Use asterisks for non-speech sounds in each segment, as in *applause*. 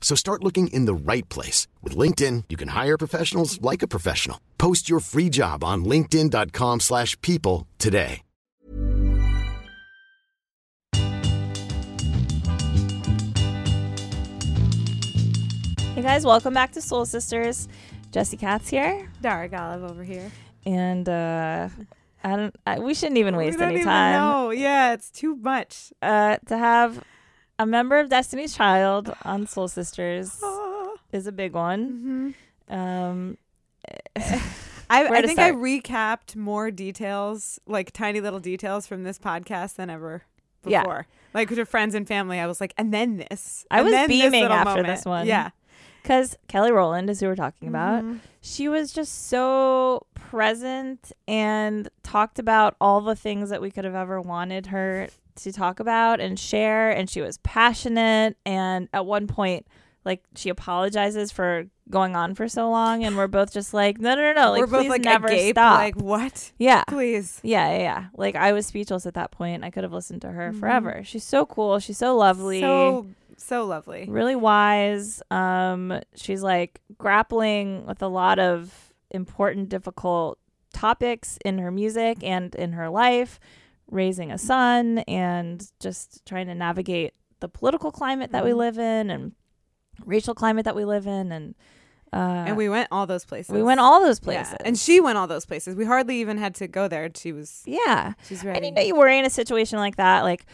So start looking in the right place. With LinkedIn, you can hire professionals like a professional. Post your free job on linkedin.com/people slash people today. Hey guys, welcome back to Soul Sisters. Jesse Katz here, Dara Golub over here. and uh, I don't. I, we shouldn't even waste we don't any even time No, Yeah, it's too much. uh, to have a member of Destiny's Child on Soul Sisters Ah. is a big one. Um, *laughs* I, I think I recapped more details, like tiny little details from this podcast than ever Yeah. before. Like to friends and family, I was like, and then this. I was this beaming little after moment. this one. Yeah. because Kelly Rowland is who we're talking about. Mm-hmm. She was just so present and talked about all the things that we could have ever wanted her to talk about and share. And she was passionate. And at one point, like she apologizes for going on for so long, and we're both just like, no, no, no, no. Like, We're both please like never agape, stop. like what? yeah. Please. Yeah, yeah, yeah. Like I was speechless at that point. I could have listened to her forever. She's so cool. She's so lovely So so lovely. really wise. Um, she's like grappling with a lot of important, difficult topics in her music and in her life, raising a son and just trying to navigate the political climate that we Mhm. live in and racial climate that we live in and uh and we went all those places. we went all those Yeah, places. And she went all those places. We hardly even had to go there. She was yeah. she's ready. And you know, you were in a situation like that, like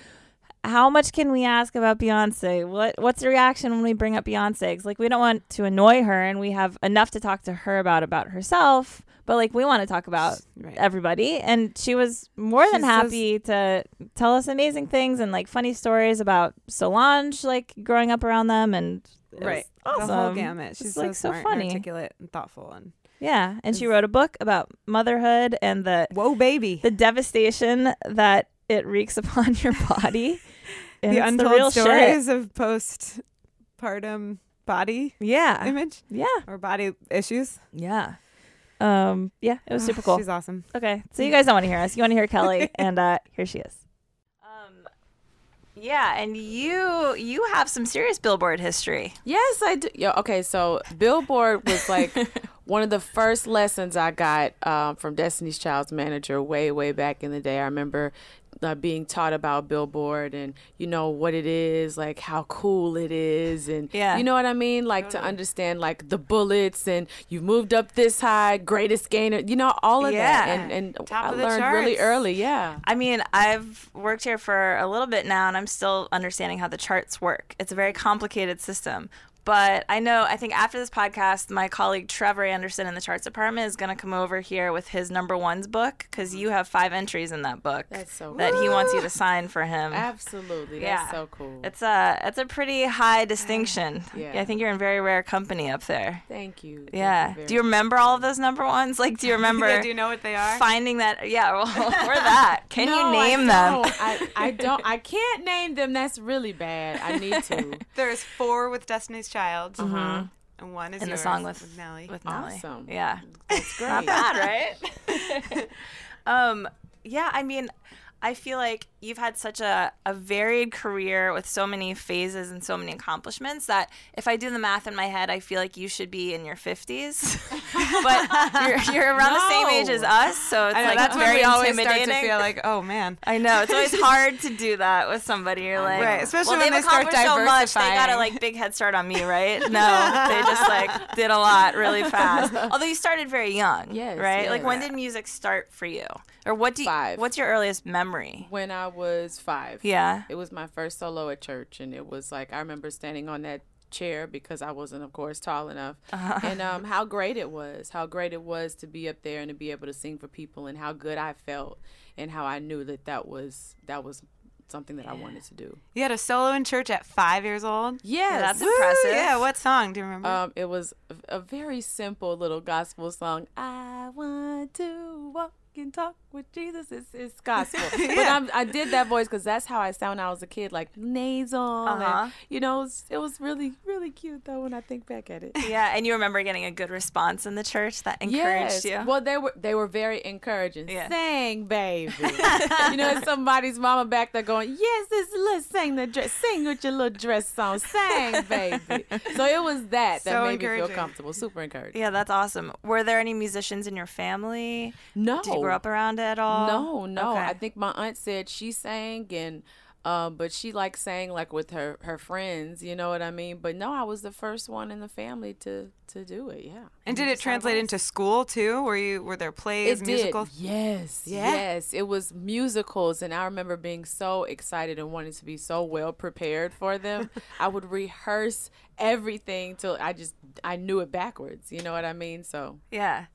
how much can we ask about Beyonce? What what's the reaction when we bring up Beyonce? 'Cause, like we don't want to annoy her, and we have enough to talk to her about about herself. But like we want to talk about Right. everybody, and she was more than says- happy to tell us amazing things and like funny stories about Solange, like growing up around them, and right. awesome. The whole gamut. It's, She's like so, so funny. and articulate and thoughtful and Yeah, and she wrote a book about motherhood and the whoa baby. the devastation that it wreaks upon your body. *laughs* And the it's untold real shit. stories of postpartum body Yeah. image Yeah. or body issues. Yeah. Um, yeah, it was super cool. She's awesome. Okay. So you guys don't want to hear us. You want to hear Kelly *laughs* and uh here she is. Um yeah, and you you have some serious billboard history. Yes, I do. Yo, okay, so Billboard was like *laughs* one of the first lessons I got um, from Destiny's Child's manager way, way back in the day. I remember uh, being taught about Billboard and you know what it is, like how cool it is, and Yeah. you know what I mean, like to understand like the bullets and you've moved up this high, greatest gainer, you know all of that, Yeah. and and Top I learned really early, yeah. I mean, I've worked here for a little bit now and I'm still understanding how the charts work. It's a very complicated system. But I know, I think after this podcast, my colleague Trevor Anderson in the charts department is going to come over here with his number ones book because you have five entries in that book That's so that he wants you to sign for him. Absolutely, Yeah. that's so cool. It's a it's a pretty high ah, distinction. Yeah. I think you're in very rare company up there. Thank you. Thank Yeah. Do you remember all of those number ones? Like, do you *laughs* remember Yeah, do you know what they are? finding that? Yeah, well, *laughs* or that. Can No, you I name them? I, I don't. I can't name them. That's really bad. I need to. *laughs* There's four with Destiny's Child, Mhm. and one is In the song with, with Nelly. With Nelly. Awesome. Yeah. That's *laughs* great. Not bad, right? *laughs* *laughs* um, yeah, I mean, I feel like you've had such a, a varied career with so many phases and so many accomplishments that if I do the math in my head, I feel like you should be in your 50s. *laughs* but you're, you're around the same age as us, so it's know, like that's when very we always start intimidating. to feel like, oh man. I know it's always hard to do that with somebody. You're like, Right, especially well, when they've start accomplished so much. They got a like big head start on me, right? *laughs* No, they just like did a lot really fast. *laughs* Although you started very young, Yes, right? Like when did music start for you? Or what do you, Five. what's your earliest memory? when I was five. Yeah. It was my first solo at church, and it was like I remember standing on that chair because I wasn't, of course, tall enough, Uh-huh. and um, how great it was, how great it was to be up there and to be able to sing for people, and how good I felt, and how I knew that that was that was something that I wanted to do. You had a solo in church at five years old. Yes, that's Woo, impressive. Yeah, what song do you remember? Um, it was a very simple little gospel song. I want to walk and talk with Jesus. It's, it's gospel. *laughs* But I'm, I did that voice because that's how I sound when I was a kid, like nasal. Uh-huh. you know, it was, it was really, really cute though when I think back at it. *laughs* Yeah, and you remember getting a good response in the church that encouraged Yes. you. Well, they were they were very encouraging. Yeah. Sing, baby. *laughs* you know, somebody's mama back there going, "Yes, this let's sing the dress, sing with your little dress song, sing, baby." So it was that that So made me feel comfortable, super encouraging. yeah, that's awesome. Were there any musicians in your family? No, Did you grow up around it at all? No, no. Okay. I think my aunt said she sang and um but she like sang like with her her friends, you know what I mean? But no, I was the first one in the family to to do it. Yeah. and did it translate into school too? Were you were there plays, it musicals? Did. Yes, Yeah? yes. It was musicals, and I remember being so excited and wanting to be so well prepared for them. *laughs* I would rehearse everything till I just I knew it backwards. You know what I mean? So Yeah.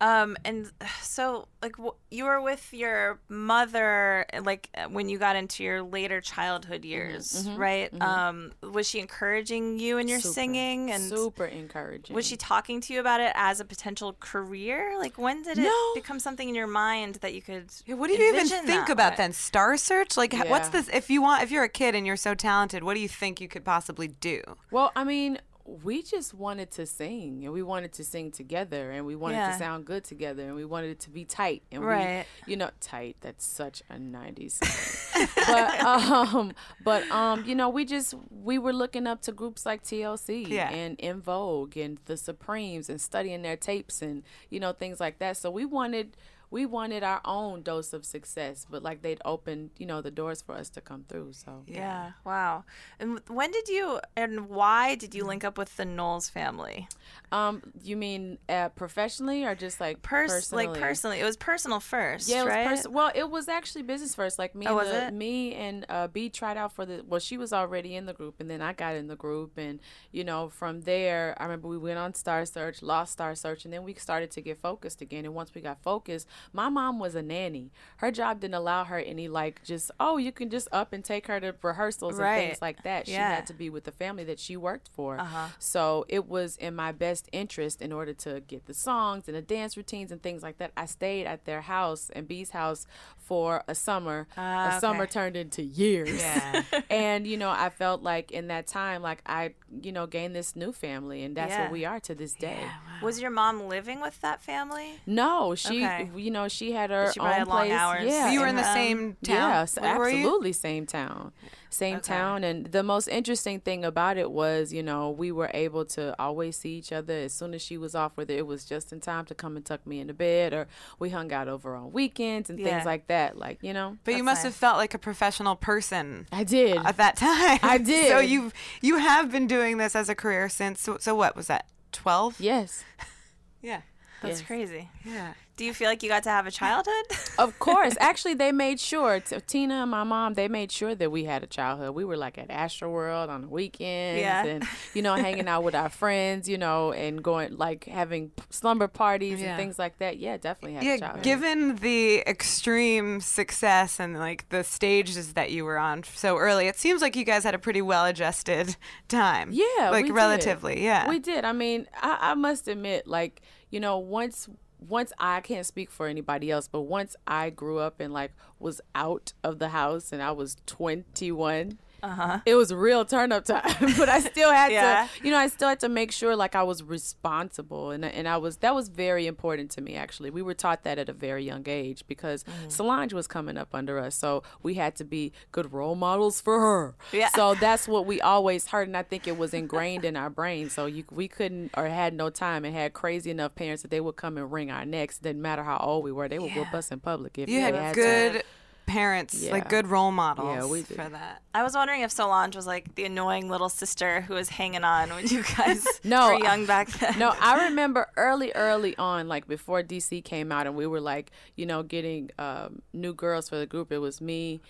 Um, and *sighs* so, like, w- you were with your mother, like, uh, when you got into your later childhood years, right? Um, was she encouraging you in your super, singing? And super encouraging. was she talking to you about it as a potential career? Like, when did it No. become something in your mind that you could? Yeah, what do you even think about way? then? Star Search? Like, h what's this? If you want, if you're a kid and you're so talented, what do you think you could possibly do? Well, I mean, we just wanted to sing and we wanted to sing together and we wanted Yeah. to sound good together and we wanted it to be tight and Right. we you know tight that's such a 90s *laughs* saying. but um but um you know we just we were looking up to groups like TLC Yeah. and En Vogue and the Supremes and studying their tapes and you know things like that so we wanted we wanted our own dose of success but like they'd opened you know the doors for us to come through so Yeah. Wow. And when did you and why did you link up with the Knowles family? Um, you mean uh, professionally or just like Pers- personally? like personally, it was personal first. Yeah, it was right? pers- well, it was actually business first. Like me, Oh, and was the, it? me and uh, B tried out for the. Well, she was already in the group, and then I got in the group, and you know, from there, I remember we went on Star Search, lost Star Search, and then we started to get focused again. And once we got focused, my mom was a nanny. Her job didn't allow her any like just oh, you can just up and take her to rehearsals Right. and things like that. She had to be with the family that she worked for. Uh-huh. So it was in my best interest in order to get the songs and the dance routines and things like that. I stayed at their house and B's house for a summer. Ah, a summer turned into years. Yeah. *laughs* and you know, I felt like in that time, like I, you know, gained this new family, and that's Yeah. what we are to this day. Was your mom living with that family? No, she, Okay. You know, she had her She own had long place. hours. Yeah, you were in the her- same town. Yes, Where absolutely same town. Same town and the most interesting thing about it was, you know, we were able to always see each other as soon as she was off whether it was just in time to come and tuck me into bed or we hung out over on weekends and Yeah. things like that, like, you know. But you must nice. have felt like a professional person I did. at that time. I *laughs* did. So you you have been doing this as a career since. So, so what was that? Twelve. yes. *laughs* Yeah. That's Yes. crazy. Yeah. Do you feel like you got to have a childhood? *laughs* Of course. Actually, they made sure, t- Tina and my mom, they made sure that we had a childhood. We were like at Astro World on the weekends Yeah. and, you know, hanging out with our *laughs* friends, you know, and going, like, having slumber parties Yeah. and things like that. Yeah, definitely had a Yeah, childhood. given the extreme success and like the stages that you were on so early, it seems like you guys had a pretty well-adjusted *laughs* time. Yeah, like we did. relatively. Yeah, We did. I mean, I, I must admit, like, you know, once once I can't speak for anybody else, but once I grew up and like was out of the house and I was 21, uh-huh. it was real turn up time. *laughs* but I still had Yeah. to, you know, I still had to make sure like I was responsible and and I was that was very important to me actually. We were taught that at a very young age because Mm-hmm. Solange was coming up under us, so we had to be good role models for her. Yeah. So that's what we always heard, and I think it was ingrained in our brain. So you, we couldn't or had no time and had crazy enough parents that they would come and wring our necks. Didn't matter how old we were, they would whoop us in public if you had had good to. Parents, Yeah. like good role models Yeah, we for that. I was wondering if Solange was like the annoying little sister who was hanging on when you guys *laughs* No, were young back *laughs* then. no, I remember early, early on, like before DC came out, and we were like, you know, getting um, new girls for the group. It was me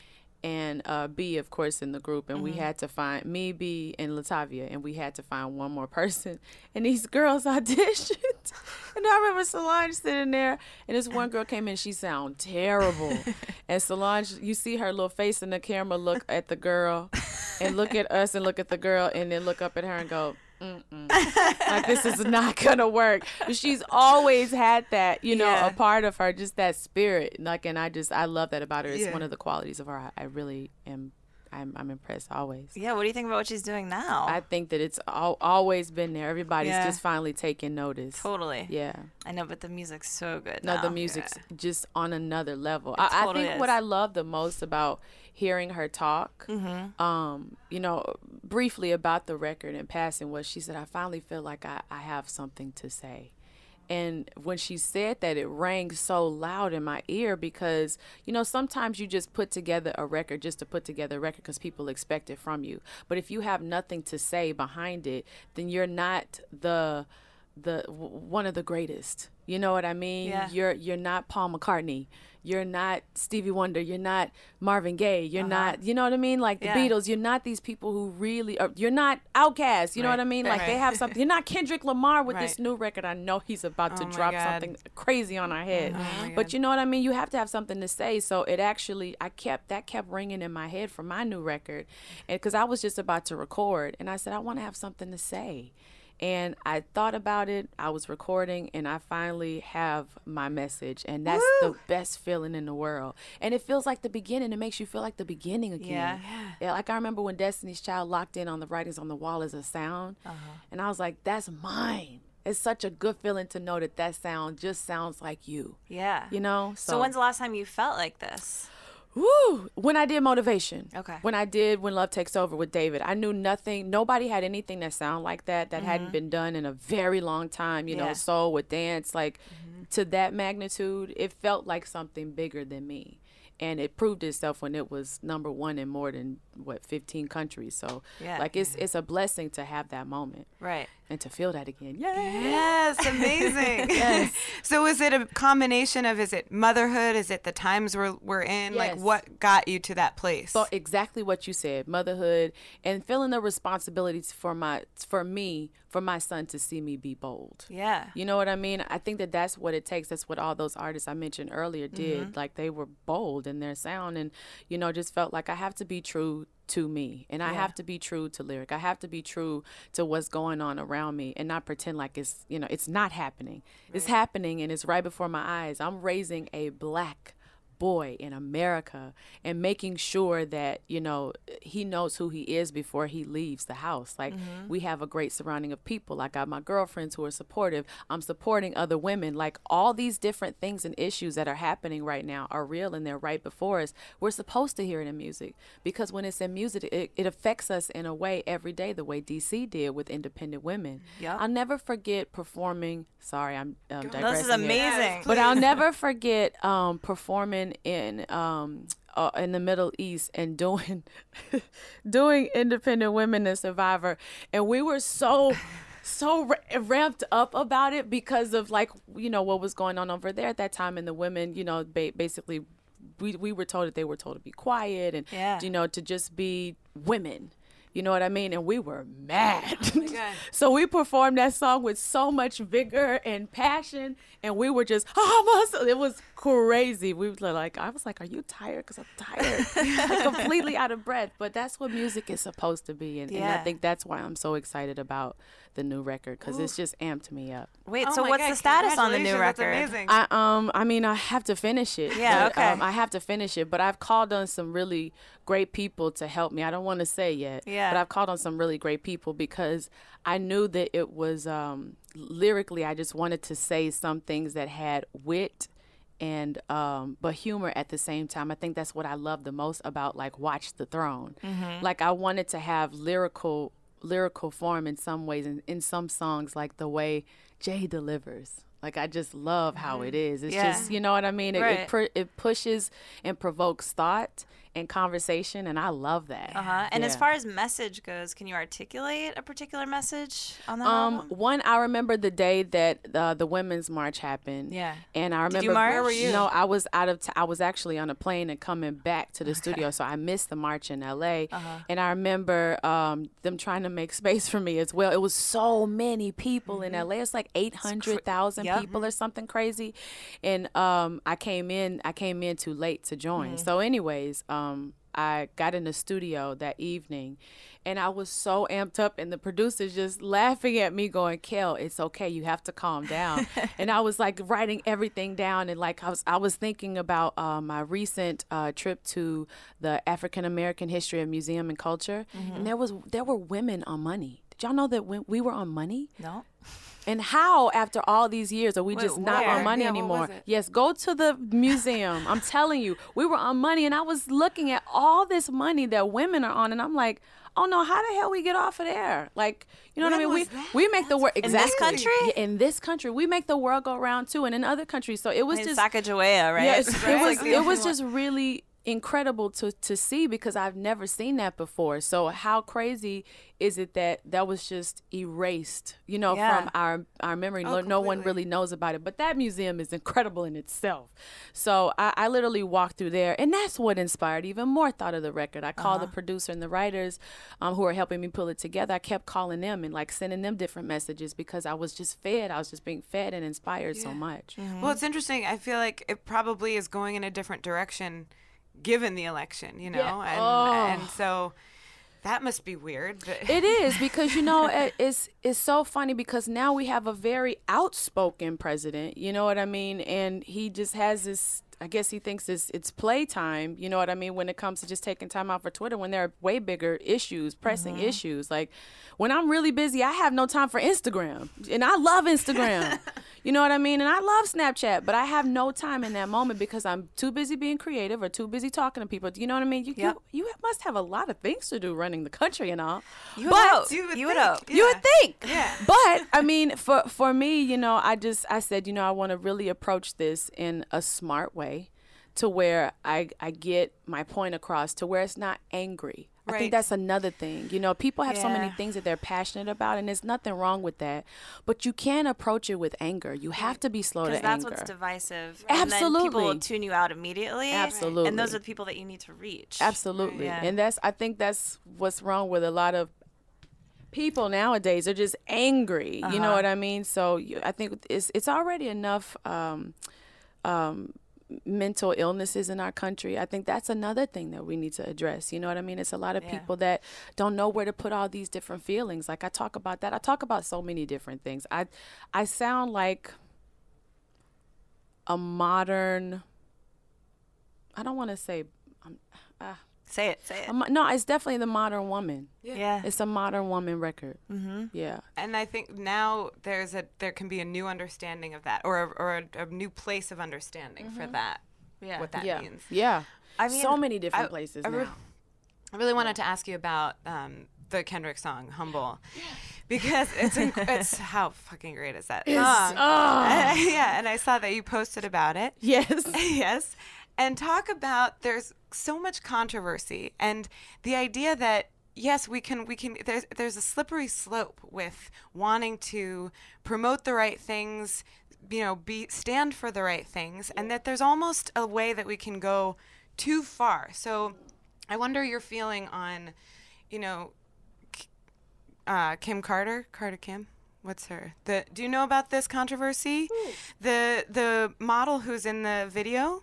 and uh, B, of course, in the group, and we had to find me, B, and LaTavia, and we had to find one more person. And these girls *laughs* auditioned, and I remember Solange sitting there, and this one girl came in. She sounded terrible, *laughs* and Solange, you see her little face in the camera, look at the girl, and look at us, and look at the girl, and then look up at her and go. Mm-mm. like this is not *laughs* gonna work. But she's always had that, you know, Yeah. a part of her, just that spirit. Like, and I just I love that about her. It's Yeah. one of the qualities of her. I, I really am. I'm, I'm impressed always. yeah, what do you think about what she's doing now? I think that it's al- always been there. Everybody's Yeah. just finally taking notice. totally. Yeah. I know, but the music's so good. No, now. the music's just on another level. I, I totally think what I love the most about hearing her talk, Mm-hmm. um, you know, briefly about the record and passing was she said, I finally feel like I, I have something to say. And when she said that, it rang so loud in my ear because, you know, sometimes you just put together a record just to put together a record because people expect it from you. But if you have nothing to say behind it, then you're not the the w- one of the greatest. You know what I mean? Yeah. You're you're not Paul McCartney. You're not Stevie Wonder. You're not Marvin Gaye. You're not. You know what I mean? Like the Uh-huh. Yeah. Beatles. You're not these people who really. Are, you're not OutKast. You know what I mean? Like they have something. You're not Kendrick Lamar with this new record. I know he's about to Oh drop something crazy on our head. my but you know what I mean? You have to have something to say. So it actually, I kept that kept ringing in my head for my new record, and because I was just about to record, and I said I want to have something to say. And I thought about it. I was recording, and I finally have my message, and that's the best feeling in the world. And it feels like the beginning. It makes you feel like the beginning again. Yeah. Yeah, like I remember when Destiny's Child locked in on the writings on the wall as a sound, Uh-huh. and I was like, "That's mine." It's such a good feeling to know that that sound just sounds like you. Yeah. You know. So, when's the last time you felt like this? Woo! When I did motivation. Okay. When I did when love takes over with David, I knew nothing. Nobody had anything that sounded like that that hadn't been done in a very long time. You know, Mm-hmm. Yeah. Mm-hmm. soul with dance, like to that magnitude, it felt like something bigger than me. And it proved itself when it was number one in more than what 15 countries. So, Yeah. like, it's it's a blessing to have that moment Right. and to feel that again. Yay! Yes, amazing. *laughs* yes *laughs* So is it a combination of is it motherhood? Is it the times we're we're in? Like what got you to that place? So exactly what you said, motherhood and feeling the responsibilities for my for me, for my son to see me be bold. Yeah. You know what I mean? I think that that's what it takes. That's what all those artists I mentioned earlier did. Mm-hmm. Like they were bold in their sound and you know just felt like I have to be true to me and I have to be true to lyric. I have to be true to what's going on around me and not pretend like it's, you know, it's not happening. It's happening and it's right before my eyes. I'm raising a black boy in America and making sure that, you know, he knows who he is before he leaves the house. Like we have a great surrounding of people. I got my girlfriends who are supportive. I'm supporting other women. Like all these different things and issues that are happening right now are real and they're right before us. We're supposed to hear it in music because when it's in music, it, it affects us in a way every day, the way DC did with independent women. Yep. I'll never forget performing. Sorry, I'm um, This digressing is here. amazing. But I'll never forget um, performing in um, uh, in the Middle East and doing *laughs* doing Independent Women and Survivor, and we were so so ra- ramped up about it because of like you know what was going on over there at that time, and the women you know ba- basically. We, we were told that they were told to be quiet and Yeah. you know to just be women you know what I mean? And we were mad. Oh *laughs* so we performed that song with so much vigor and passion, and we were just, ah. It was crazy. We were like, I was like, Are you tired? Because I'm tired, *laughs* like completely out of breath. But that's what music is supposed to be, and, and I think that's why I'm so excited about the new record because it's just amped me up. Wait, Oh so what's God, the status on the new record? That's amazing. I um I mean I have to finish it. Yeah, but, okay. Um, I have to finish it, but I've called on some really great people to help me. I don't want to say yet. Yeah. But I've called on some really great people because I knew that it was um lyrically I just wanted to say some things that had wit and um but humor at the same time. I think that's what I love the most about like Watch the Throne. Like I wanted to have lyrical lyrical form in some ways and in some songs like the way Jay delivers. Like I just love how it is. It's Yeah. just you know what I mean. It Right. it, pr- it pushes and provokes thought and conversation, and I love that. Uh huh. And as far as message goes, can you articulate a particular message on that Um, album? one I remember the day that uh, the women's march happened. Yeah. and I remember you march? Where were you? No, I was out of. T- I was actually on a plane and coming back to the studio, so I missed the march in L.A. Uh-huh. And I remember um, them trying to make *laughs* space for me as well. It was so many people in L.A. It's like eight hundred thousand Yep. people or something crazy, and um, I came in. I came in too late to join. So, anyways, um, I got in the studio that evening and I was so amped up and the producers just laughing at me going, Kel, it's okay, you have to calm down. *laughs* and I was like writing everything down and like I was I was thinking about uh, my recent uh, trip to the African American History and Museum and Culture. And there was there were women on money. Did y'all know that when we were on money? No. And how, after all these years, are we Wait, just not where? on money Yeah, anymore? Yes, go to the museum. I'm telling you, we were on money, and I was looking at all this money that women are on, and I'm like, oh no, how the hell we get off of there? Like, you know what I mean? We that? we make the world exactly. in this country? Yeah, in this country, we make the world go round too, and in other countries. So it was In just Sacagawea, right? Yes, Right? it was. Like, It was just really incredible to to see because I've never seen that before. So how crazy is it that that was just erased, you know, Yeah. from our our memory? Oh, no, no one really knows about it. But that museum is incredible in itself. So I, I literally walked through there, and that's what inspired even more thought of the record. I called Uh-huh. the producer and the writers um, who are helping me pull it together. I kept calling them and like sending them different messages because I was just fed. I was just being fed and inspired so much. Well, it's interesting. I feel like it probably is going in a different direction given the election, you know? Yeah. And Oh. and so that must be weird. It *laughs* is because you know it's it's so funny because now we have a very outspoken president. You know what I mean? And he just has this. I guess he thinks it's it's playtime. You know what I mean? When it comes to just taking time out for Twitter, when there are way bigger issues, pressing mm-hmm. issues. Like when I'm really busy, I have no time for Instagram, and I love Instagram. *laughs* you know what I mean? And I love Snapchat, but I have no time in that moment because I'm too busy being creative or too busy talking to people. You know what I mean? You Yep. you, you must have a lot of things to do running the country and all. You would but hope. You would You would think, hope. you would think. Yeah. *laughs* But I mean, for for me, you know, I just I said, you know, I want to really approach this in a smart way, to where I I get my point across, to where it's not angry. I think that's another thing. You know, people have so many things that they're passionate about, and there's nothing wrong with that. But you can't approach it with anger. You have to be slow to Because that's anger. what's divisive. People Absolutely. will tune you out immediately. Absolutely. And those are the people that you need to reach. Absolutely. Yeah. And that's I think that's what's wrong with a lot of people nowadays. They're just angry. You know Uh-huh. what I mean? So you, I think it's it's already enough um, um, mental illnesses in our country. I think that's another thing that we need to address. You know what I mean? It's a lot of Yeah. people that don't know where to put all these different feelings. Like I talk about that. I talk about so many different things. I I sound like a modern I don't want to say um, uh, Say it. Say it. a mo- no, it's definitely the modern woman. yeah. It's a modern woman record. Mm-hmm. Yeah. And I think now there's a there can be a new understanding of that, or a, or a, a new place of understanding for that. Yeah. What that yeah. means. Yeah. I mean, so many different I- places I re- now. I really wanted to ask you about um, the Kendrick song "Humble," because it's inc- *laughs* it's how fucking great is that song? *laughs* yeah, and I saw that you posted about it. Yes. *laughs* yes, and talk about there's so much controversy and the idea that yes we can we can there's there's a slippery slope with wanting to promote the right things you know be stand for the right things and that there's almost a way that we can go too far. So i wonder your feeling on you know uh, kim carter carter kim what's her the do you know about this controversy? The the model who's in the video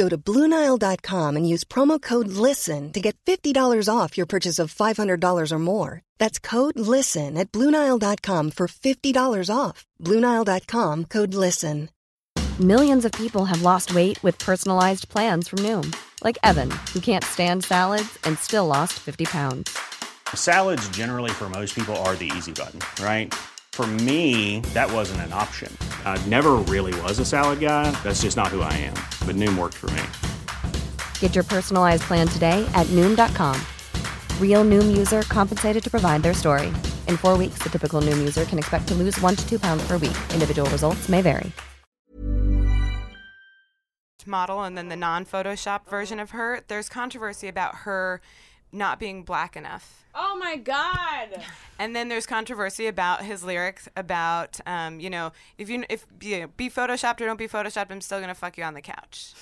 Go to BlueNile.com and use promo code LISTEN to get $50 off your purchase of $500 or more. That's code LISTEN at BlueNile.com for $50 off. BlueNile.com code LISTEN. Millions of people have lost weight with personalized plans from Noom, Like Evan, who can't stand salads and still lost 50 pounds. Salads, generally, for most people, are the easy button, right? For me, that wasn't an option. I never really was a salad guy. That's just not who I am. But Noom worked for me. Get your personalized plan today at Noom.com. Real Noom user compensated to provide their story. In four weeks, the typical Noom user can expect to lose one to two pounds per week. Individual results may vary. model and then the non-Photoshop version of her. There's controversy about her not being black enough. Oh my God. And then there's controversy about his lyrics about, um, you know, if you if you know, be photoshopped or don't be photoshopped, I'm still gonna fuck you on the couch,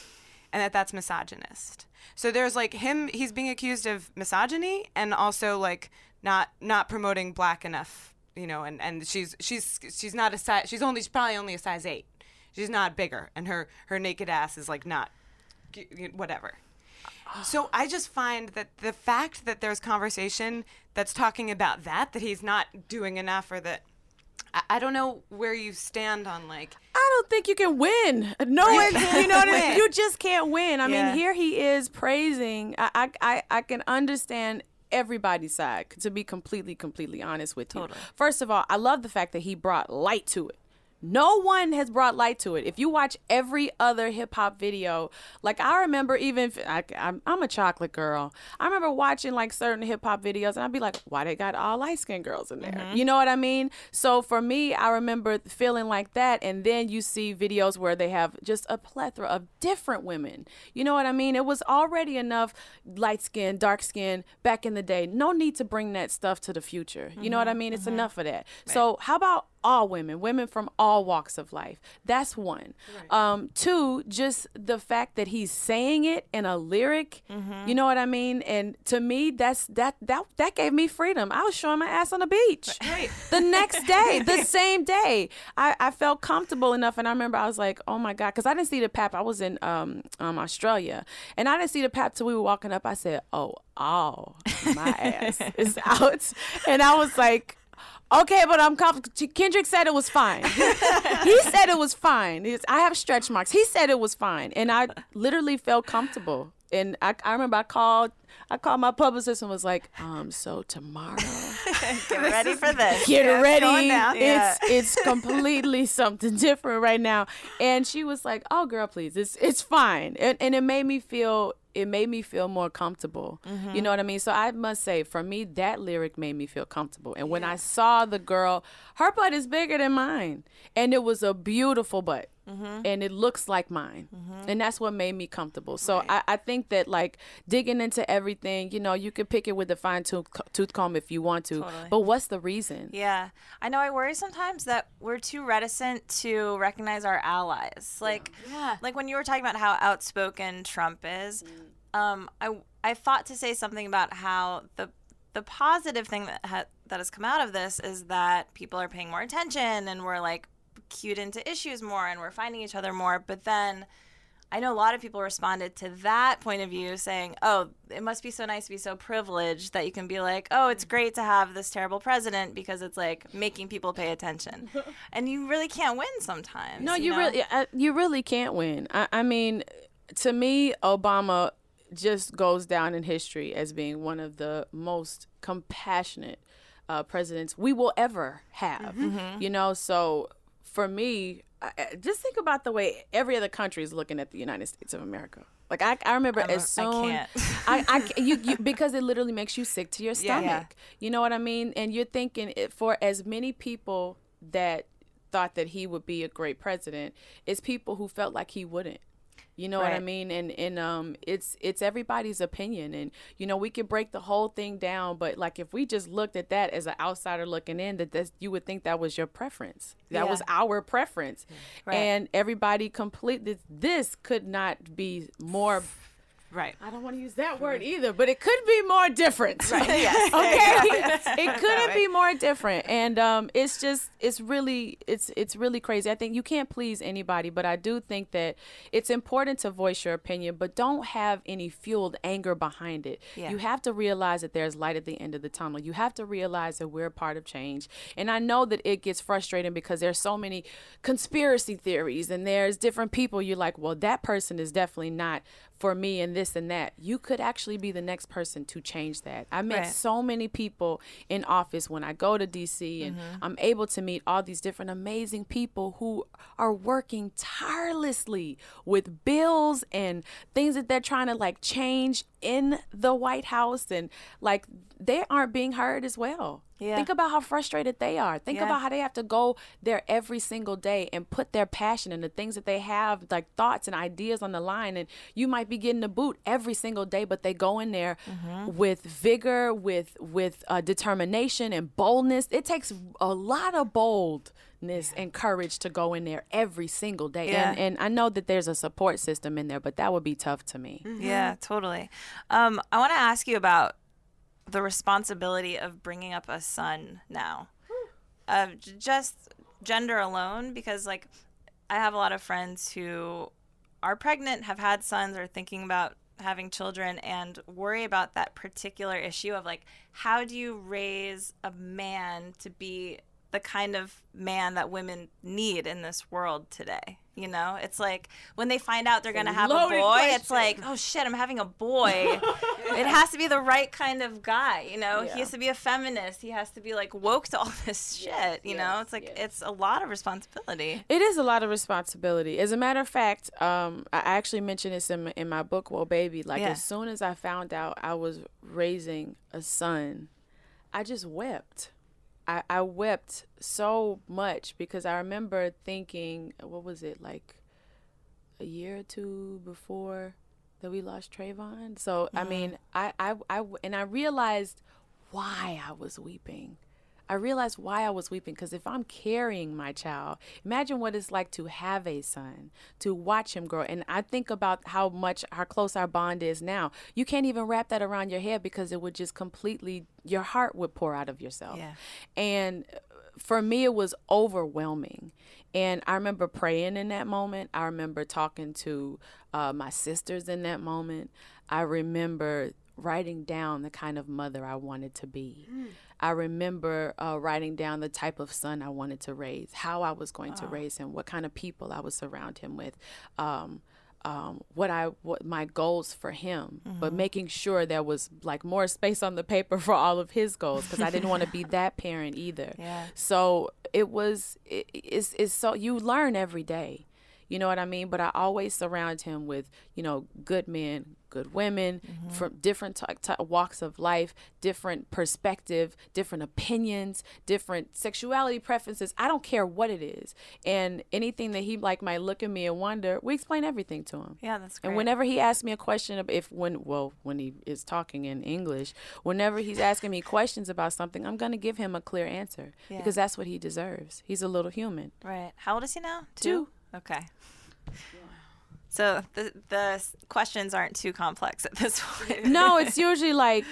and that that's misogynist. So there's like him, he's being accused of misogyny and also like not not promoting black enough, you know, and and she's she's she's not a size, she's only she's probably only a size eight. She's not bigger, and her her naked ass is like not whatever. So I just find that the fact that there's conversation that's talking about that, that he's not doing enough, or that I, I don't know where you stand on like. I don't think you can win. No, You you know what I mean. You just can't win. I Yeah. mean, here he is praising. I, I, I, I can understand everybody's side. To be completely, completely honest with you. First of all, I love the fact that he brought light to it. No one has brought light to it. If you watch every other hip hop video, like I remember, even I, I'm, I'm a chocolate girl, I remember watching like certain hip hop videos, and I'd be like, "Why they got all light skinned girls in there?" Mm-hmm. You know what I mean? So for me, I remember feeling like that, and then you see videos where they have just a plethora of different women. You know what I mean? It was already enough light skin, dark skin back in the day. No need to bring that stuff to the future. You know what mm-hmm. I mean? It's mm-hmm. enough of that. So how about all women, women from all walks of life. That's one. Um, two, just the fact that he's saying it in a lyric. You know what I mean? And to me, that's that that that gave me freedom. I was showing my ass on the beach. Right. *laughs* The next day, the *laughs* same day, I, I felt comfortable enough, and I remember I was like, "Oh my god," because I didn't see the pap. I was in um, um Australia, and I didn't see the pap till we were walking up. I said, "Oh, oh, my *laughs* ass is out," and I was like. Okay, but I'm comfortable. Kendrick said it was fine. *laughs* he said it was fine. It's- I have stretch marks. He said it was fine, and I literally felt comfortable. And I, I remember I called, I called my publicist and was like, um, so tomorrow, *laughs* Get ready for this. get ready. going down. It's it's completely *laughs* something different right now. And she was like, "Oh, girl, please, it's it's fine." And and it made me feel it made me feel more comfortable. You mm-hmm. know what I mean? So I must say, for me, that lyric made me feel comfortable. And when I saw the girl, her butt is bigger than mine, and it was a beautiful butt. And it looks like mine, and that's what made me comfortable. So I, I think that like digging into everything, you know, you can pick it with a fine tooth tooth comb if you want to, but what's the reason? Yeah. I know I worry sometimes that we're too reticent to recognize our allies. Like yeah. like when you were talking about how outspoken Trump is, um I I thought to say something about how the the positive thing that ha- that has come out of this is that people are paying more attention and we're like cued into issues more and we're finding each other more, but then I know a lot of people responded to that point of view saying, oh, it must be so nice to be so privileged that you can be like, oh, it's great to have this terrible president because it's like making people pay attention. *laughs* and you really can't win sometimes. No, you, know? really, uh, you really can't win. I, I mean, to me, Obama just goes down in history as being one of the most compassionate uh, presidents we will ever have. You know, so for me, I, I- just think about the way every other country is looking at the United States of America. Like I, I remember I'm as I soon can't. I, I *laughs* you, you because it literally makes you sick to your Yeah. stomach. Yeah. You know what I mean? And you're thinking it, for as many people that thought that he would be a great president, it's people who felt like he wouldn't. You know what I mean? And and um it's it's everybody's opinion and you know we could break the whole thing down but like if we just looked at that as an outsider looking in that this, you would think that was your preference. That Yeah. was our preference. Right. And everybody completely this could not be more Right. I don't want to use that word either, but it could be more different. Right. *laughs* Yes. okay. *laughs* it couldn't be more different. And um it's just it's really it's it's really crazy. I think you can't please anybody, but I do think that it's important to voice your opinion, but don't have any fueled anger behind it. Yeah. You have to realize that there's light at the end of the tunnel. You have to realize that we're part of change. And I know that it gets frustrating because there's so many conspiracy theories and there's different people you're like, well, that person is definitely not for me and this and that. You could actually be the next person to change that. I met Right. so many people in office when I go to DC and Mm-hmm. I'm able to meet all these different amazing people who are working tirelessly with bills and things that they're trying to like change in the White House and like they aren't being heard as well. Yeah. Think about how frustrated they are. Think Yeah. about how they have to go there every single day and put their passion and the things that they have, like thoughts and ideas on the line. And you might be getting the boot every single day, but they go in there Mm-hmm. with vigor, with with uh, determination and boldness. It takes a lot of boldness and courage to go in there every single day. Yeah. And, and I know that there's a support system in there, but that would be tough to me. Yeah, totally. Um, I want to ask you about the responsibility of bringing up a son now, uh, just gender alone, because like I have a lot of friends who are pregnant, have had sons, are thinking about having children, and worry about that particular issue of like, how do you raise a man to be the kind of man that women need in this world today? You know, it's like when they find out they're going to have a boy, it's like, oh shit, I'm having a boy. it *laughs* has to be the right kind of guy, you know? He has to be a feminist. He has to be like woke to all *laughs* this shit, you know? It's like, it's a lot of responsibility. It is a lot of responsibility. As a matter of fact, um, I actually mentioned this in, my- in my book, Whoa Baby. Like, Yeah. as soon as I found out I was raising a son, I just wept. I, I wept so much because I remember thinking, what was it, like a year or two before that we lost Trayvon? So, I mm-hmm. mean, I, I, I, and I realized why I was weeping. I realized why I was weeping because if I'm carrying my child, imagine what it's like to have a son, to watch him grow. And I think about how much, how close our bond is now. You can't even wrap that around your head because it would just completely, your heart would pour out of yourself. Yeah. And for me, it was overwhelming. And I remember praying in that moment. I remember talking to uh, my sisters in that moment. I remember writing down the kind of mother I wanted to be. I remember uh, writing down the type of son I wanted to raise, how I was going to raise him, what kind of people I would surround him with. Um, um, what I what my goals for him, but making sure there was like more space on the paper *laughs* for all of his goals because I didn't want to be *laughs* that parent either. Yeah. So it was it, it's it's so you learn every day. You know what I mean? But I always surround him with, you know, good men, good women mm-hmm. from different t- t- walks of life, different perspective, different opinions, different sexuality preferences. I don't care what it is. And anything that he like might look at me and wonder, we explain everything to him. Yeah, that's great. And whenever he asks me a question, of if when well when he is talking in English, whenever he's asking me questions about something, I'm gonna give him a clear answer Yeah. because that's what he deserves. He's a little human. Right. How old is he now? Two. Okay. So the the questions aren't too complex at this point. No, *laughs* it's usually like,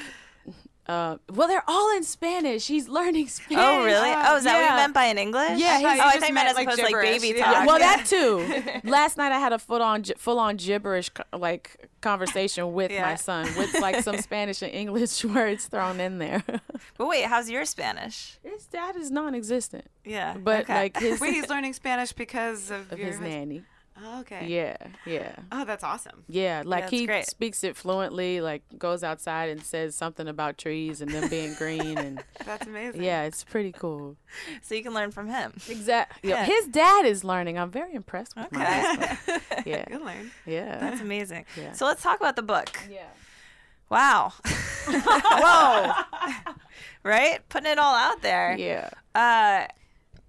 uh, well, they're all in Spanish. He's learning Spanish. Oh really? Oh, is that what you meant by in English? Yeah, Oh, he I just thought you meant as like, opposed like baby Yeah. talk. well, Yeah. that too. *laughs* Last night I had a full on full on gibberish like conversation with Yeah. my son with like some *laughs* Spanish and English words thrown in there. But wait, how's your Spanish? His dad is non-existent, Yeah. but okay. like his *laughs* Wait, he's learning Spanish because *laughs* of, of your his hus- nanny. Oh, okay. Yeah, yeah. Oh, that's awesome. Yeah, like that's he great. speaks it fluently, like goes outside and says something about trees and them being green and *laughs* That's amazing. yeah, it's pretty cool. so you can learn from him. Exactly. Yeah. His dad is learning. I'm very impressed with my husband. Yeah. You'll learn. Yeah. That's amazing. Yeah. So let's talk about the book. yeah. Wow. *laughs* Whoa. right? Putting it all out there. Yeah. Uh,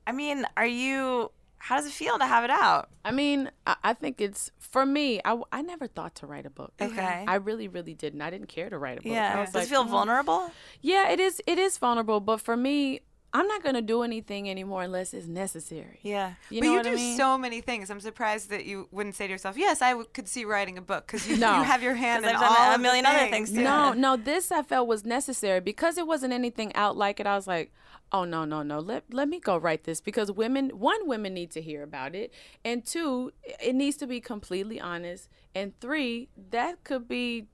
I mean, are you? How does it feel to have it out? I mean, I, I think it's for me. I, I never thought to write a book. Okay. I really, really didn't. I didn't care to write a book. I Yeah. Does like, it feel "Mm." vulnerable? Yeah, it is. It is vulnerable, but for me, I'm not gonna do anything anymore unless it's necessary. Yeah. You but know you what do I mean? so many things. I'm surprised that you wouldn't say to yourself, "Yes, I w- could see writing a book," because you, No. you have your hand in I've all a of the million other things, too. No, no, this I felt was necessary because it wasn't anything out like it. I was like, oh no, no, no. Let let me go write this because women one, women need to hear about it. And two, it needs to be completely honest. And three, that could be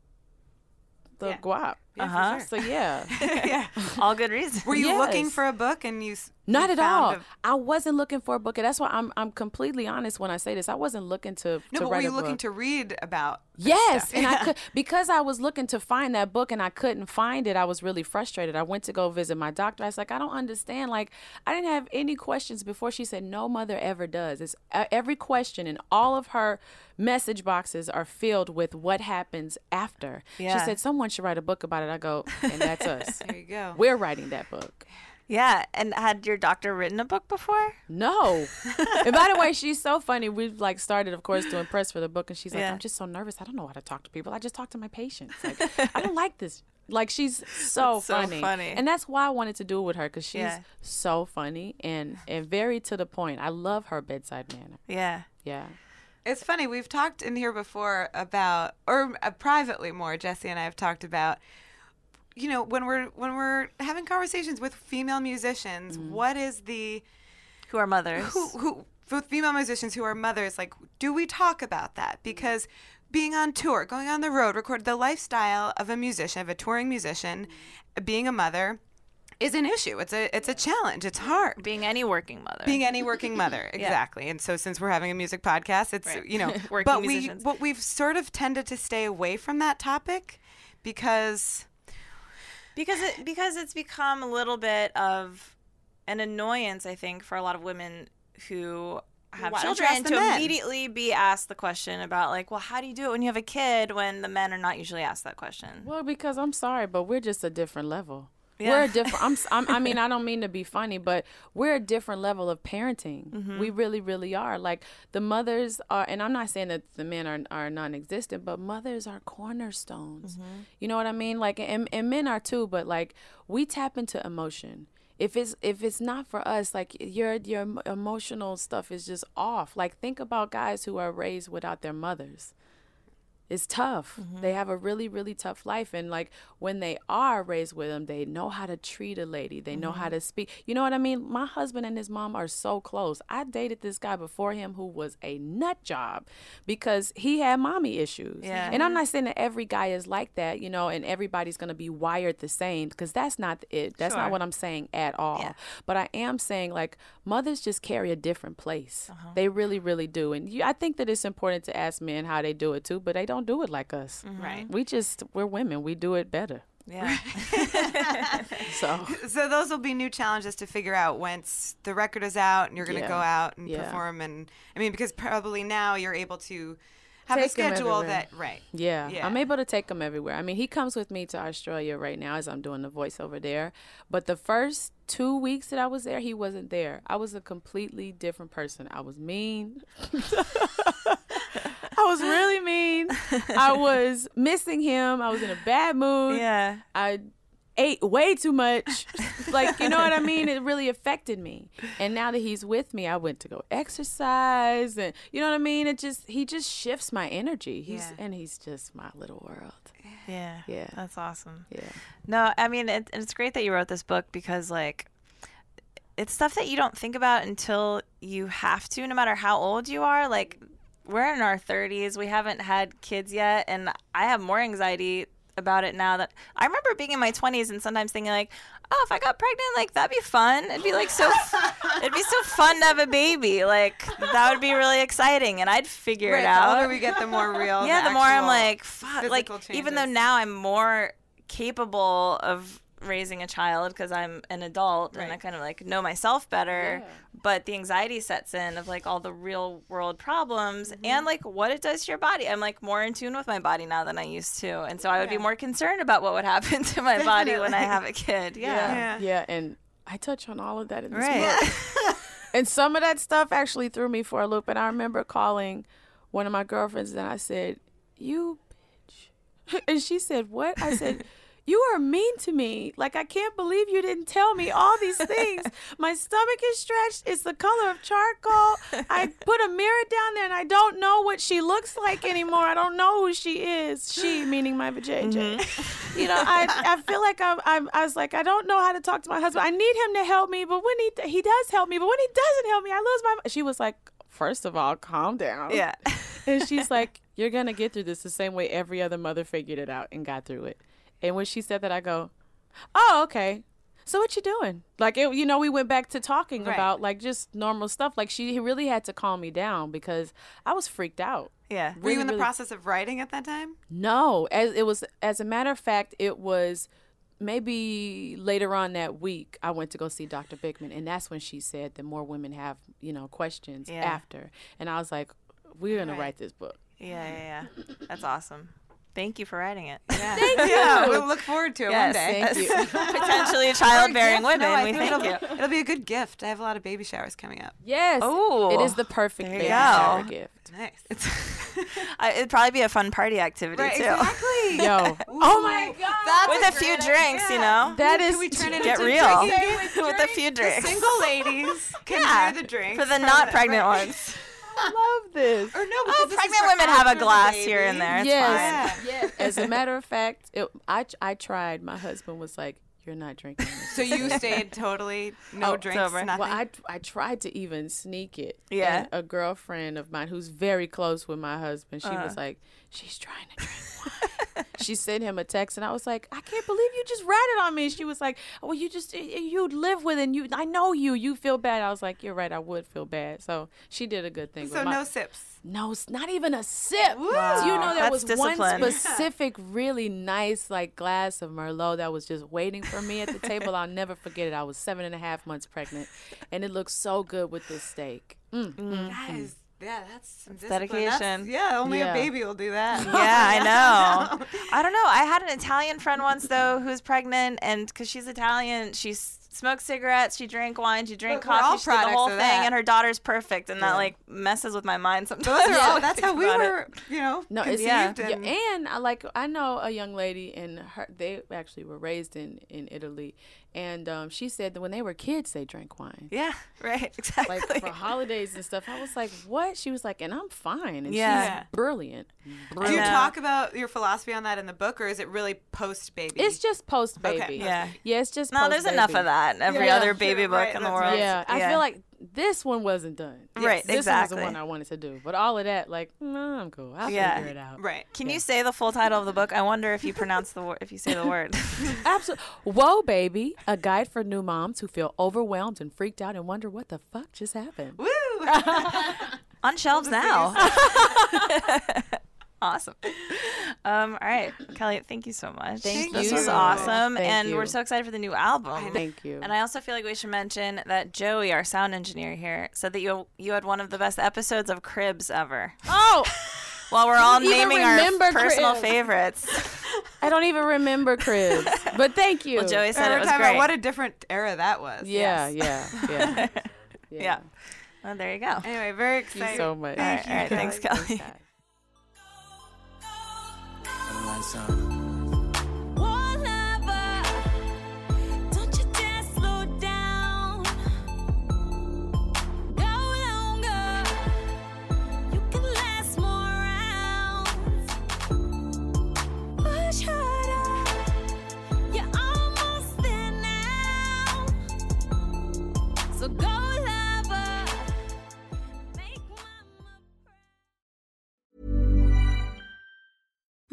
the guap. Yeah, Uh-huh. sure. So yeah, *laughs* yeah. *laughs* All good reasons. Were you looking for a book and you? not you at all. I wasn't looking for a book, and that's why I'm I'm completely honest when I say this. I wasn't looking to no, to but were you looking book. to read about? Yes, and I could because I was looking to find that book and I couldn't find it. I was really frustrated. I went to go visit my doctor. I was like, I don't understand. Like, I didn't have any questions before. She said, No mother ever does. It's uh, every question and all of her message boxes are filled with what happens after. Yeah. She said, Someone should write a book about it. I go, and that's us. *laughs* There you go. We're writing that book. Yeah, and had your doctor written a book before? No. and by the way, she's so funny. We've like started, of course, doing press for the book, and she's like, Yeah. "I'm just so nervous. I don't know how to talk to people. I just talk to my patients. Like, I don't like this." Like she's *laughs* so That's so funny. funny. and that's why I wanted to do it with her because she's Yeah. so funny and and very to the point. I love her bedside manner. Yeah. Yeah. It's funny. We've talked in here before about, or uh, privately more. Jesse and I have talked about, you know, when we're when we're having conversations with female musicians, mm. what is the Who are mothers? who who with female musicians who are mothers? Like, do we talk about that? Because being on tour, going on the road, record the lifestyle of a musician, of a touring musician, being a mother, is an issue. It's a it's a challenge. It's hard Being any working mother. being any working mother *laughs* exactly and so since we're having a music podcast it's you know *laughs* Working but we musicians. but we've sort of tended to stay away from that topic because because it because it's become a little bit of an annoyance i think for a lot of women who have Why children to men? immediately be asked the question about like well how do you do it when you have a kid when the men are not usually asked that question Well, because I'm sorry, but we're just a different level. Yeah. We're a different. *laughs* I'm, I'm. I mean, I don't mean to be funny, but we're a different level of parenting. Mm-hmm. We really, really are. Like the mothers are, and I'm not saying that the men are are non-existent, but mothers are cornerstones. Mm-hmm. You know what I mean? Like, and, and men are too. But like, we tap into emotion. If it's if it's not for us, like your your emotional stuff is just off. Like, think about guys who are raised without their mothers it's tough. Mm-hmm. They have a really, really tough life. And like when they are raised with them, they know how to treat a lady. They know Mm-hmm. how to speak. You know what I mean? My husband and his mom are so close. I dated this guy before him who was a nut job because he had mommy issues. Yeah. And I'm not saying that every guy is like that, you know, and everybody's going to be wired the same because that's not it. That's Sure. not what I'm saying at all. Yeah. But I am saying like mothers just carry a different place. Uh-huh. They really, really do. And you, I think that it's important to ask men how they do it too, but they don't do it like us. Right. We just we're women. We do it better. yeah *laughs* *laughs* So so those will be new challenges to figure out once the record is out and you're going to Yeah. go out and Yeah. perform and i mean because probably now you're able to have a schedule that right yeah, Yeah. I'm able to take him everywhere. I mean, he comes with me to Australia right now as I'm doing the voiceover there. But the first two weeks that I was there, he wasn't there. I was a completely different person. I was mean. *laughs* *laughs* I was really mean. I was missing him. I was in a bad mood. yeah I ate way too much. *laughs* like, you know what I mean? It really affected me. And now that he's with me, I went to go exercise and you know what I mean? It just he just shifts my energy. He's Yeah. and he's just my little world. yeah Yeah. that's awesome Yeah. No, I mean it, it's great that you wrote this book because like it's stuff that you don't think about until you have to, no matter how old you are. Like we're in our 30s, we haven't had kids yet, and I have more anxiety about it now that I remember being in my 20s and sometimes thinking like, oh, if I got pregnant, like that'd be fun. It'd be like so, *laughs* it'd be so fun to have a baby. Like that would be really exciting, and I'd figure right it out. the older we get the more real *laughs* yeah, the, more I'm like, fuck. Like, physical even though now I'm more capable of raising a child because I'm an adult and I kind of like know myself better, but the anxiety sets in of like all the real world problems Mm-hmm. and like what it does to your body. I'm like more in tune with my body now than I used to. And so I would be more concerned about what would happen *laughs* to my body when I have a kid. Yeah. Yeah. Yeah, and I touch on all of that in this Right. book. *laughs* and some of that stuff actually threw me for a loop. And I remember calling one of my girlfriends and I said, You bitch. *laughs* And she said, What? I said, You are mean to me. Like, I can't believe you didn't tell me all these *laughs* things. My stomach is stretched. It's the color of charcoal. I put a mirror down there and I don't know what she looks like anymore. I don't know who she is. She, meaning my vajayjay. Mm-hmm. You know, I, I feel like I'm, I'm, I was like, I don't know how to talk to my husband. I need him to help me, but when he, he does help me, but when he doesn't help me, I lose my, she was like, first of all, calm down. Yeah. And she's like, You're going to get through this the same way every other mother figured it out and got through it. And when she said that, I go, "Oh, okay." So what you doing? Like it, you know, we went back to talking Right. about like just normal stuff. Like she really had to calm me down because I was freaked out. Yeah. Were you in the really- process of writing at that time? No, as it was as a matter of fact, it was maybe later on that week I went to go see Dr. Bickman and that's when she said that more women have, you know, questions Yeah. after. And I was like, we're going Right. to write this book. Yeah, yeah, yeah. That's awesome. Thank you for writing it. Yeah. Thank you. Yeah, *laughs* we'll look forward to it Yes, one day. Thank you. *laughs* Potentially Or childbearing gift. women. No, we think thank it'll, you. It'll be a good gift. I have a lot of baby showers coming up. yes. Oh, it is the perfect there you baby go. shower gift. Nice. *laughs* I, it'd probably be a fun party activity right, too. exactly. Yo. oh my god. That's With a few drinks, you know. That is. Can we turn it Get into real. drinking game? With a few drinks. Single ladies can Yeah, do the drinks for the not pregnant right. Ones. love this. Or no, Oh, this pregnant women have a glass baby. here and there. It's yes. fine. *laughs* yes. As a matter of fact, it, I I tried. My husband was like, "You're not drinking this." So you stayed totally no Oh, drinks, sober. nothing. Well, I I tried to even sneak it. Yeah. And a girlfriend of mine who's very close with my husband, she Uh-huh. was like, "She's trying to drink wine." *laughs* *laughs* she sent him a text, and I was like, "I can't believe you just ratted on me." She was like, "Well, you just you live with it. And you, I know you. You feel bad." I was like, "You're right. I would feel bad." So she did a good thing. so with my- no sips. no, not even a sip. Wow. Do you know there That's was one *laughs* specific, really nice like glass of Merlot that was just waiting for me at the table. I'll never forget it. I was seven and a half months pregnant, and it looked so good with this steak. Mm. That is, yeah, that's some discipline. dedication. That's- yeah, only Yeah. a baby will do that. Yeah, I *laughs* know. I don't know. I had an Italian friend once though who's pregnant, and because she's Italian, she smoked cigarettes, she drank wine, she drank But we're coffee, she did the whole thing, and her daughter's perfect, and that like messes with my mind sometimes. Those are *laughs* all. That's how we about it. were. You know. No, it's Yeah. conceived yeah, and- and I like I know a young lady and her they actually were raised in in Italy, and um, she said that when they were kids they drank wine. Yeah, *laughs* right, exactly. Like for holidays and stuff, I was like, "What?" She was like, "And I'm fine." And Yeah. she's brilliant. Do you talk about your philosophy on that in the book, or is it really post baby? It's just post baby. Okay. Yeah. yeah, it's just post baby. no, there's enough of that in every Yeah, other sure, baby book right, in the world. right. Yeah, I feel like this one wasn't done. Right, this exactly. was the one I wanted to do. But all of that, like, no, I'm cool. I'll Yeah. figure it out. right. Can you say the full title of the book? I wonder if you pronounce the word, if you say the word. *laughs* *laughs* Absolutely. Whoa, baby! A guide for new moms who feel overwhelmed and freaked out and wonder what the fuck just happened. Woo! *laughs* on shelves now. Awesome. Um, all right, Kelly, thank you so much. Thank this you was so awesome, Thank and we're so excited for the new album. Thank you. And I also feel like we should mention that Joey, our sound engineer here, said that you you had one of the best episodes of Cribs ever. oh, *laughs* While we're all naming our remember personal Cribs. favorites. I don't even remember cribs, *laughs* but thank you. Well, Joey said it was great. what a different era that was. yeah, Yes. yeah, yeah, *laughs* yeah. Well, there you go. Anyway, very exciting. Thank you so much. All right, all right, thanks, Kelly. Don't uh,